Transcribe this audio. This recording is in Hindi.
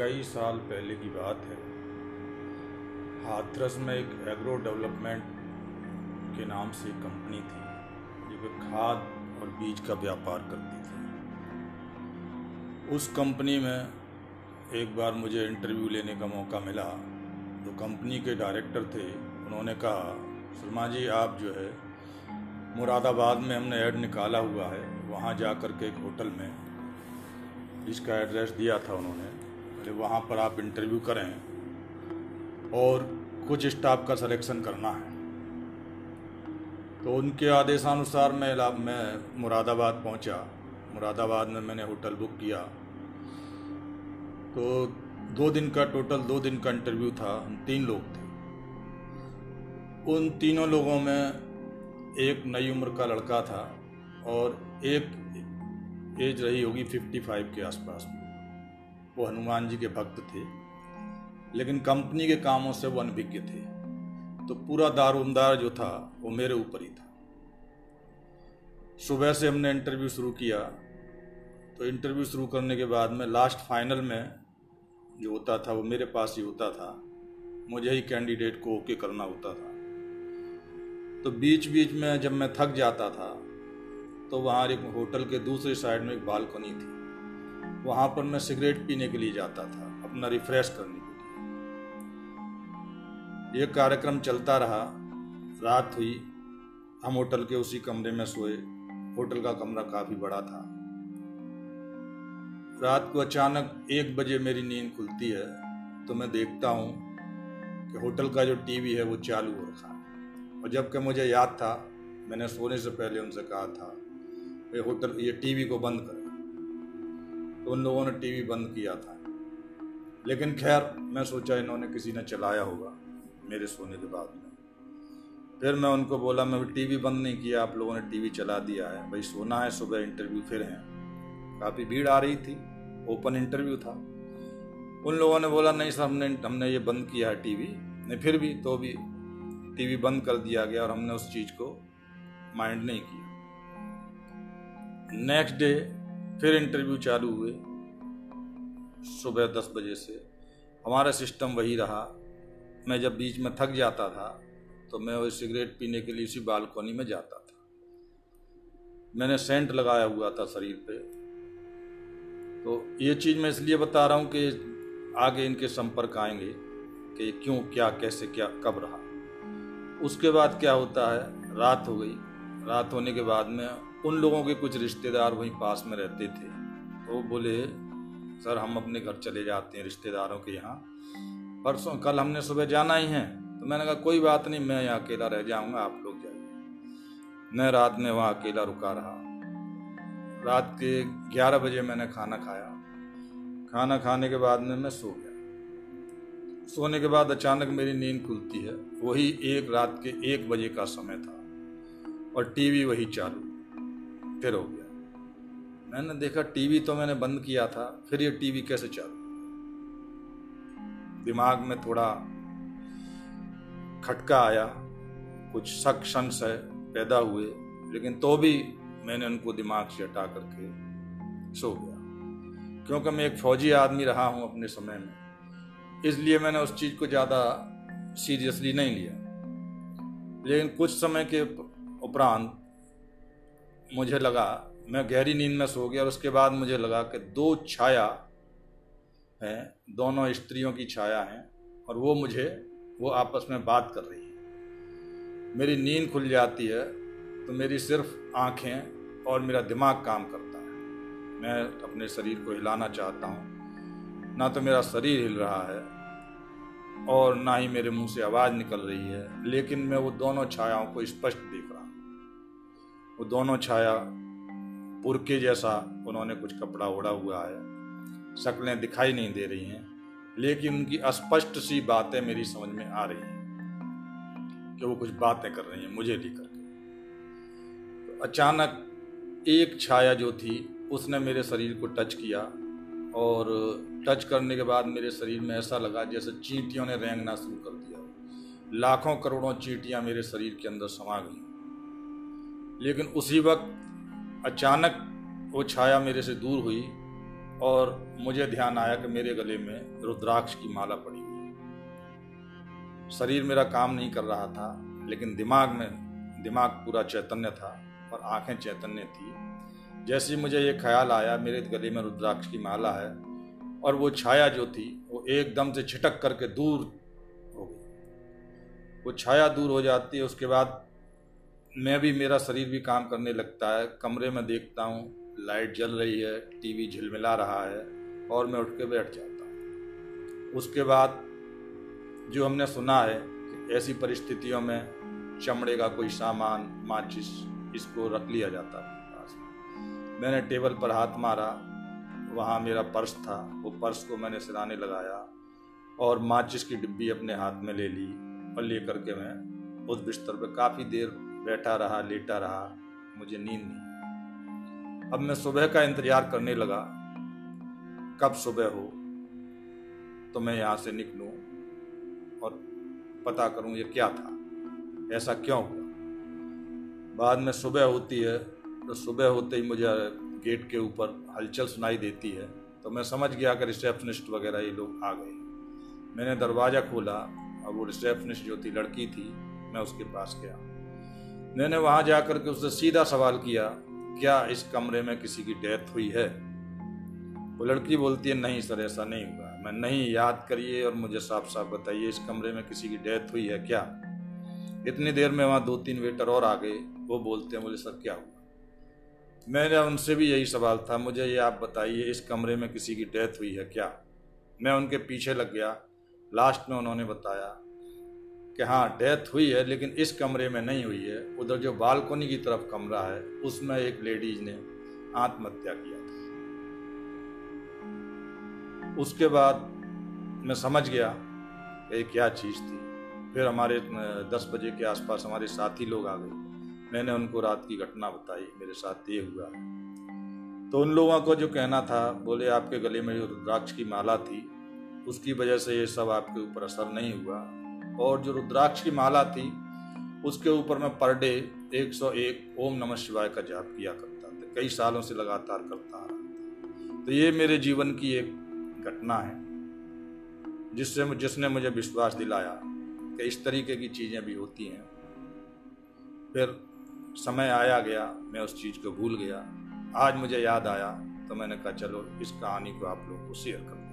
कई साल पहले की बात है। हाथरस में एक एग्रो डेवलपमेंट के नाम से एक कंपनी थी जो कि खाद और बीज का व्यापार करती थी। उस कंपनी में एक बार मुझे इंटरव्यू लेने का मौका मिला। तो कंपनी के डायरेक्टर थे। उन्होंने कहा शर्मा जी, आप जो है, मुरादाबाद में हमने ऐड निकाला हुआ है। वहाँ जा कर के एक होटल में जिसका एड्रेस दिया था उन्होंने। वहाँ पर आप इंटरव्यू करें और कुछ स्टाफ का सिलेक्शन करना है। तो उनके आदेशानुसार मैं मैं मुरादाबाद पहुँचा। मुरादाबाद में मैंने होटल बुक किया। तो दो दिन का टोटल दो दिन का इंटरव्यू था। हम तीन लोग थे। उन तीनों लोगों में एक नई उम्र का लड़का था और एक एज रही होगी फिफ्टी फाइव के आसपास वो हनुमान जी के भक्त थे, लेकिन कंपनी के कामों से वो अनभिज्ञ थे। तो पूरा दारोमदार जो था, वो मेरे ऊपर ही था। सुबह से हमने इंटरव्यू शुरू किया। तो इंटरव्यू शुरू करने के बाद में लास्ट फाइनल में जो होता था, वो मेरे पास ही होता था। मुझे ही कैंडिडेट को ओके करना होता था। तो बीच बीच में जब मैं थक जाता था तो वहाँ एक होटल के दूसरी साइड में एक बालकनी थी। वहाँ पर मैं सिगरेट पीने के लिए जाता था, अपना रिफ्रेश करने के लिए। ये कार्यक्रम चलता रहा। रात हुई, हम होटल के उसी कमरे में सोए। होटल का कमरा काफ़ी बड़ा था। रात को अचानक एक बजे मेरी नींद खुलती है तो मैं देखता हूँ कि होटल का जो टीवी है वो चालू हो रखा। है और जबकि मुझे याद था, मैंने सोने से पहले उनसे कहा था ये होटल, ये टीवी को बंद करें। तो उन लोगों ने टीवी बंद किया था। लेकिन खैर, मैं सोचा इन्होंने किसी ने चलाया होगा मेरे सोने के बाद में। फिर मैं उनको बोला, मैं टीवी बंद नहीं किया, आप लोगों ने टीवी चला दिया है। भाई, सोना है, सुबह इंटरव्यू फिर हैं। काफ़ी भीड़ आ रही थी ओपन इंटरव्यू था। उन लोगों ने बोला, नहीं सर, हमने हमने ये बंद किया है टीवी। नहीं, फिर भी तो भी टीवी बंद कर दिया गया और हमने उस चीज़ को माइंड नहीं किया। नेक्स्ट डे फिर इंटरव्यू चालू हुए सुबह दस बजे से। हमारा सिस्टम वही रहा। मैं जब बीच में थक जाता था तो मैं वही सिगरेट पीने के लिए उसी बालकोनी में जाता था। मैंने सेंट लगाया हुआ था शरीर पे। तो ये चीज़ मैं इसलिए बता रहा हूँ कि आगे इनके संपर्क आएँगे कि क्यों, क्या, कैसे, क्या, कब रहा। उसके बाद क्या होता है? रात हो गई। रात होने के बाद में उन लोगों के कुछ रिश्तेदार वहीं पास में रहते थे। तो वो बोले, सर, हम अपने घर चले जाते हैं रिश्तेदारों के यहाँ। परसों कल हमने सुबह जाना ही है। तो मैंने कहा, कोई बात नहीं, मैं यहाँ अकेला रह जाऊँगा, आप लोग जाइए। मैं रात में वहाँ अकेला रुका रहा। रात के ग्यारह बजे मैंने खाना खाया। खाना खाने के बाद में मैं सो गया। सोने के बाद अचानक मेरी नींद खुलती है। वही एक रात के एक बजे का समय था। और टीवी वही चालू। फिर हो गया। मैंने देखा टीवी तो मैंने बंद किया था, फिर ये टीवी कैसे चालू दिमाग में थोड़ा खटका आया, कुछ शक संशय पैदा हुए, लेकिन तो भी मैंने उनको दिमाग से हटा करके सो गया। क्योंकि मैं एक फौजी आदमी रहा हूँ अपने समय में, इसलिए मैंने उस चीज़ को ज़्यादा सीरियसली नहीं लिया। लेकिन कुछ समय के उपरांत मुझे लगा, मैं गहरी नींद में सो गया और उसके बाद मुझे लगा कि दो छाया हैं, दोनों स्त्रियों की छाया हैं और वो मुझे, वो आपस में बात कर रही है। मेरी नींद खुल जाती है तो मेरी सिर्फ़ आँखें और मेरा दिमाग काम करता है। मैं अपने शरीर को हिलाना चाहता हूँ। ना तो मेरा शरीर हिल रहा है और ना ही मेरे मुँह से आवाज़ निकल रही है, लेकिन मैं वो दोनों छायाओं को स्पष्ट देख रहा हूँ वो दोनों छाया पुरके जैसा उन्होंने कुछ कपड़ा ओढ़ा हुआ है। शक्लें दिखाई नहीं दे रही हैं, लेकिन उनकी अस्पष्ट सी बातें मेरी समझ में आ रही हैं कि वो कुछ बातें कर रही हैं, मुझे लेकर के तो अचानक एक छाया जो थी, उसने मेरे शरीर को टच किया और टच करने के बाद मेरे शरीर में ऐसा लगा जैसे चींटियों ने रेंगना शुरू कर दिया। लाखों करोड़ों चींटियाँ मेरे शरीर के अंदर समा गई। लेकिन उसी वक्त अचानक वो छाया मेरे से दूर हुई और मुझे ध्यान आया कि मेरे गले में रुद्राक्ष की माला पड़ी हुई शरीर मेरा काम नहीं कर रहा था, लेकिन दिमाग में, दिमाग पूरा चैतन्य था और आँखें चैतन्य थी। जैसे ही मुझे ये ख्याल आया, मेरे गले में रुद्राक्ष की माला है और वो छाया जो थी, वो एकदम से छिटक करके दूर हो गई। वो छाया दूर हो जाती है, उसके बाद मैं भी, मेरा शरीर भी काम करने लगता है। कमरे में देखता हूँ, लाइट जल रही है, टीवी झिलमिला रहा है और मैं उठ के बैठ जाता हूँ। उसके बाद जो हमने सुना है कि ऐसी परिस्थितियों में चमड़े का कोई सामान, माचिस, इसको रख लिया जाता है मैंने टेबल पर हाथ मारा, वहाँ मेरा पर्स था। वो पर्स को मैंने सिराने लगाया और माचिस की डिब्बी अपने हाथ में ले ली और ले करके मैं उस बिस्तर पर काफ़ी देर बैठा रहा, लेटा रहा, मुझे नींद नहीं अब मैं सुबह का इंतज़ार करने लगा। कब सुबह हो तो मैं यहाँ से निकलूं और पता करूँ ये क्या था, ऐसा क्यों हुआ। बाद में सुबह होती है तो सुबह होते ही मुझे गेट के ऊपर हलचल सुनाई देती है। तो मैं समझ गया कि रिसेप्शनिस्ट वगैरह ये लोग आ गए। मैंने दरवाज़ा खोला और वो रिसेप्शनिस्ट जो थी, लड़की थी, मैं उसके पास गया। मैंने वहाँ जा कर के उससे सीधा सवाल किया, क्या इस कमरे में किसी की डेथ हुई है? वो लड़की बोलती है, नहीं सर, ऐसा नहीं हुआ मैं नहीं, याद करिए और मुझे साफ़ साफ़ बताइए, इस कमरे में किसी की डेथ हुई है क्या? इतनी देर में वहाँ दो तीन वेटर और आ गए। वो बोलते हैं बोले सर, क्या हुआ? मैंने उनसे भी यही सवाल था, मुझे ये आप बताइए, इस कमरे में किसी की डेथ हुई है क्या? मैं उनके पीछे लग गया। लास्ट में उन्होंने बताया कि हाँ डेथ हुई है, लेकिन इस कमरे में नहीं हुई है। उधर जो बालकोनी की तरफ़ कमरा है, उसमें एक लेडीज़ ने आत्महत्या किया था। उसके बाद मैं समझ गया कि क्या चीज़ थी। फिर हमारे दस बजे के आसपास हमारे साथी लोग आ गए। मैंने उनको रात की घटना बताई, मेरे साथ ये हुआ। तो उन लोगों को जो कहना था, बोले, आपके गले में जो रुद्राक्ष की माला थी, उसकी वजह से ये सब आपके ऊपर असर नहीं हुआ। और जो रुद्राक्ष की माला थी, उसके ऊपर मैं पर डे 101 ओम नमः शिवाय का जाप किया करता था। कई सालों से लगातार करता रहा तो ये मेरे जीवन की एक घटना है, जिससे जिसने मुझे विश्वास दिलाया कि इस तरीके की चीज़ें भी होती हैं। फिर समय आया गया, मैं उस चीज़ को भूल गया। आज मुझे याद आया तो मैंने कहा, चलो, इस कहानी को आप लोगों को शेयर कर